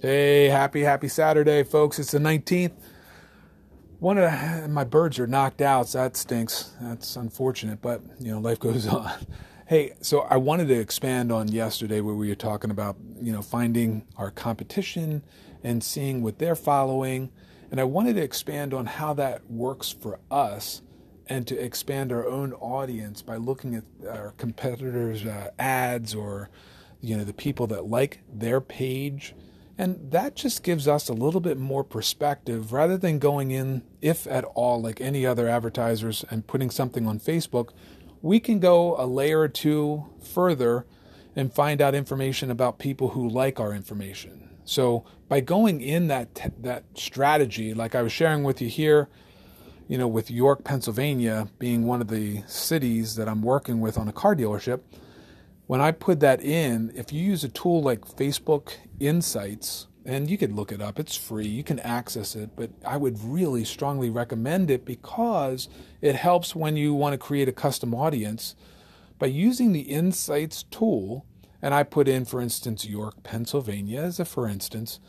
Hey, happy, happy Saturday, folks. It's the 19th. One of my birds are knocked out, so that stinks. That's unfortunate, but you know, life goes on. Hey, so I wanted to expand on yesterday where we were talking about, you know, finding our competition and seeing what they're following. And I wanted to expand on how that works for us and to expand our own audience by looking at our competitors' uh, ads or, you know, the people that like their page and that just gives us a little bit more perspective rather than going in, if at all, like any other advertisers and putting something on Facebook. We can go a layer or two further and find out information about people who like our information. So by going in that that strategy, like I was sharing with you here, you know, with York, Pennsylvania being one of the cities that I'm working with on a car dealership, when I put that in, if you use a tool like Facebook Insights, and you could look it up, it's free, you can access it, but I would really strongly recommend it because it helps when you want to create a custom audience. By using the Insights tool, and I put in, for instance, York, Pennsylvania as a for instance,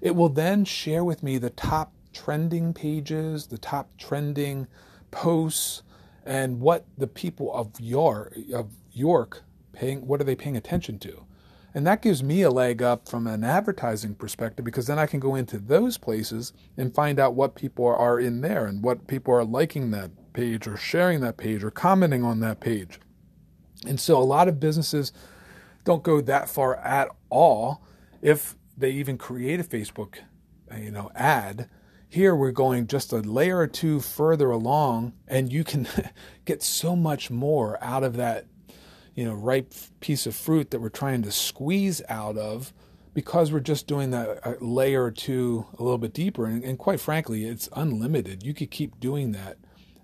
it will then share with me the top trending pages, the top trending posts, and what the people of York, of York paying what are they paying attention to and that gives me a leg up from an advertising perspective because then I can go into those places and find out what people are in there and what people are liking that page or sharing that page or commenting on that page. And so a lot of businesses don't go that far at all if they even create a Facebook uh, you know ad. Here we're going just a layer or two further along and you can get so much more out of that you know ripe piece of fruit that we're trying to squeeze out of because we're just doing that layer or two a little bit deeper. And, and quite frankly it's unlimited. You could keep doing that.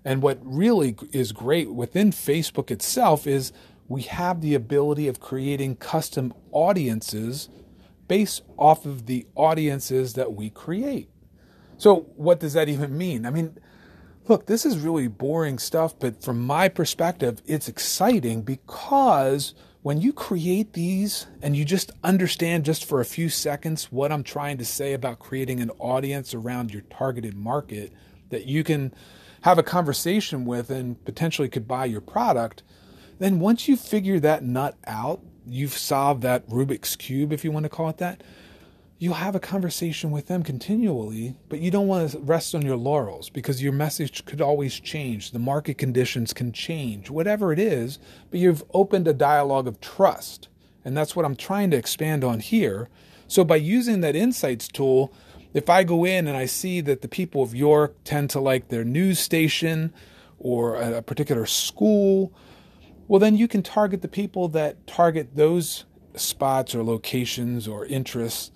And what really is great within facebook itself is we have the ability of creating custom audiences based off of the audiences that we create. So what does that even mean? I mean Look, this is really boring stuff, but from my perspective, it's exciting because when you create these and you just understand just for a few seconds what I'm trying to say about creating an audience around your targeted market that you can have a conversation with and potentially could buy your product, then once you figure that nut out, you've solved that Rubik's Cube, if you want to call it that you have a conversation with them continually, but you don't want to rest on your laurels because your message could always change. The market conditions can change, whatever it is, but you've opened a dialogue of trust. And that's what I'm trying to expand on here. So by using that insights tool, if I go in and I see that the people of York tend to like their news station or a particular school, well, then you can target the people that target those spots or locations or interests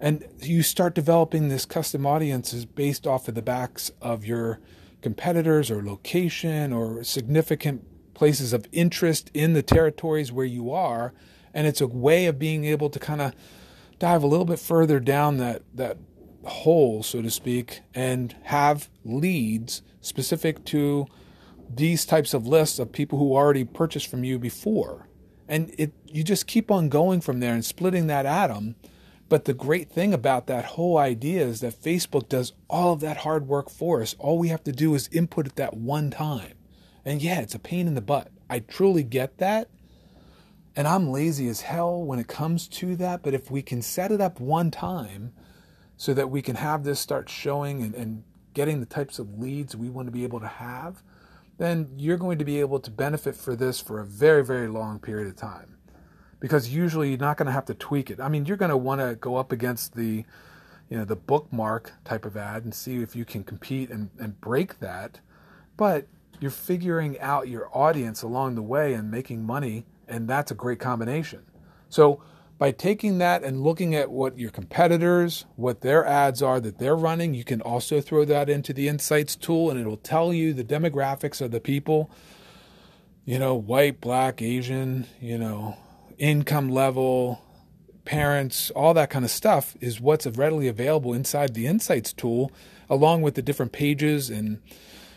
and you start developing this custom audiences based off of the backs of your competitors or location or significant places of interest in the territories where you are. And it's a way of being able to kind of dive a little bit further down that that hole so to speak and have leads specific to these types of lists of people who already purchased from you before. And it you just keep on going from there and splitting that atom but the great thing about that whole idea is that Facebook does all of that hard work for us. All we have to do is input it that one time. And yeah, it's a pain in the butt. I truly get that. And I'm lazy as hell when it comes to that. But if we can set it up one time so that we can have this start showing and, and getting the types of leads we want to be able to have, then you're going to be able to benefit for this for a very, very long period of time because usually you're not going to have to tweak it. I mean, you're going to want to go up against the, you know, the bookmark type of ad and see if you can compete and, and break that. But you're figuring out your audience along the way and making money, and that's a great combination. So by taking that and looking at what your competitors, what their ads are that they're running, you can also throw that into the insights tool and it'll tell you the demographics of the people, you know, white, black, Asian, you know, income level, parents, all that kind of stuff is what's readily available inside the Insights tool, along with the different pages and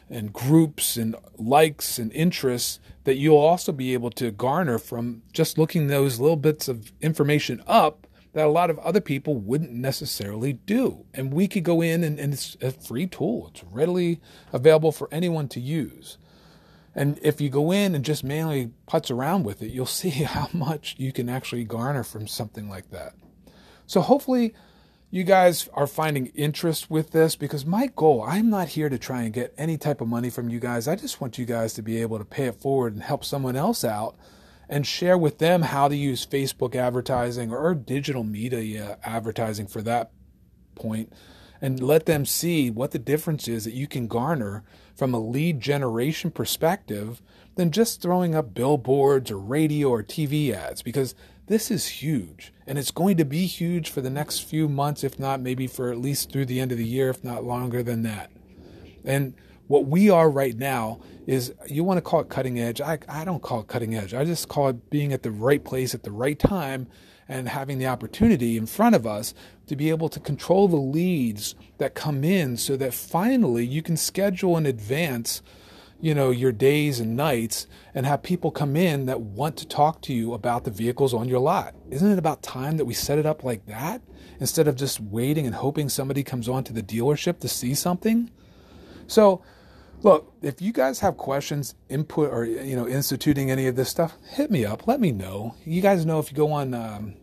and groups and likes and interests that you'll also be able to garner from just looking those little bits of information up that a lot of other people wouldn't necessarily do. And we could go in and, and it's a free tool. It's readily available for anyone to use. And if you go in and just manually putz around with it, you'll see how much you can actually garner from something like that. So hopefully you guys are finding interest with this because my goal, I'm not here to try and get any type of money from you guys. I just want you guys to be able to pay it forward and help someone else out and share with them how to use Facebook advertising or digital media advertising for that point and let them see what the difference is that you can garner from a lead generation perspective than just throwing up billboards or radio or TV ads because this is huge, and it's going to be huge for the next few months, if not maybe for at least through the end of the year, if not longer than that. And what we are right now is you want to call it cutting edge. I, I don't call it cutting edge. I just call it being at the right place at the right time and having the opportunity in front of us to be able to control the leads that come in so that finally you can schedule in advance you know, your days and nights and have people come in that want to talk to you about the vehicles on your lot. Isn't it about time that we set it up like that instead of just waiting and hoping somebody comes on to the dealership to see something? So, look, if you guys have questions, input, or, you know, instituting any of this stuff, hit me up. Let me know. You guys know if you go on um,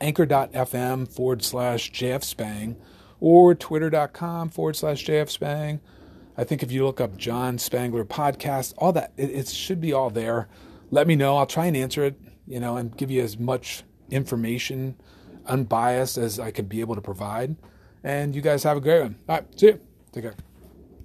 anchor.fm forward slash JF Spang or twitter.com forward slash JF Spang I think if you look up John Spangler podcast, all that, it, it should be all there. Let me know. I'll try and answer it, you know, and give you as much information, unbiased as I can be able to provide. And you guys have a great one. All right. See you. Take care.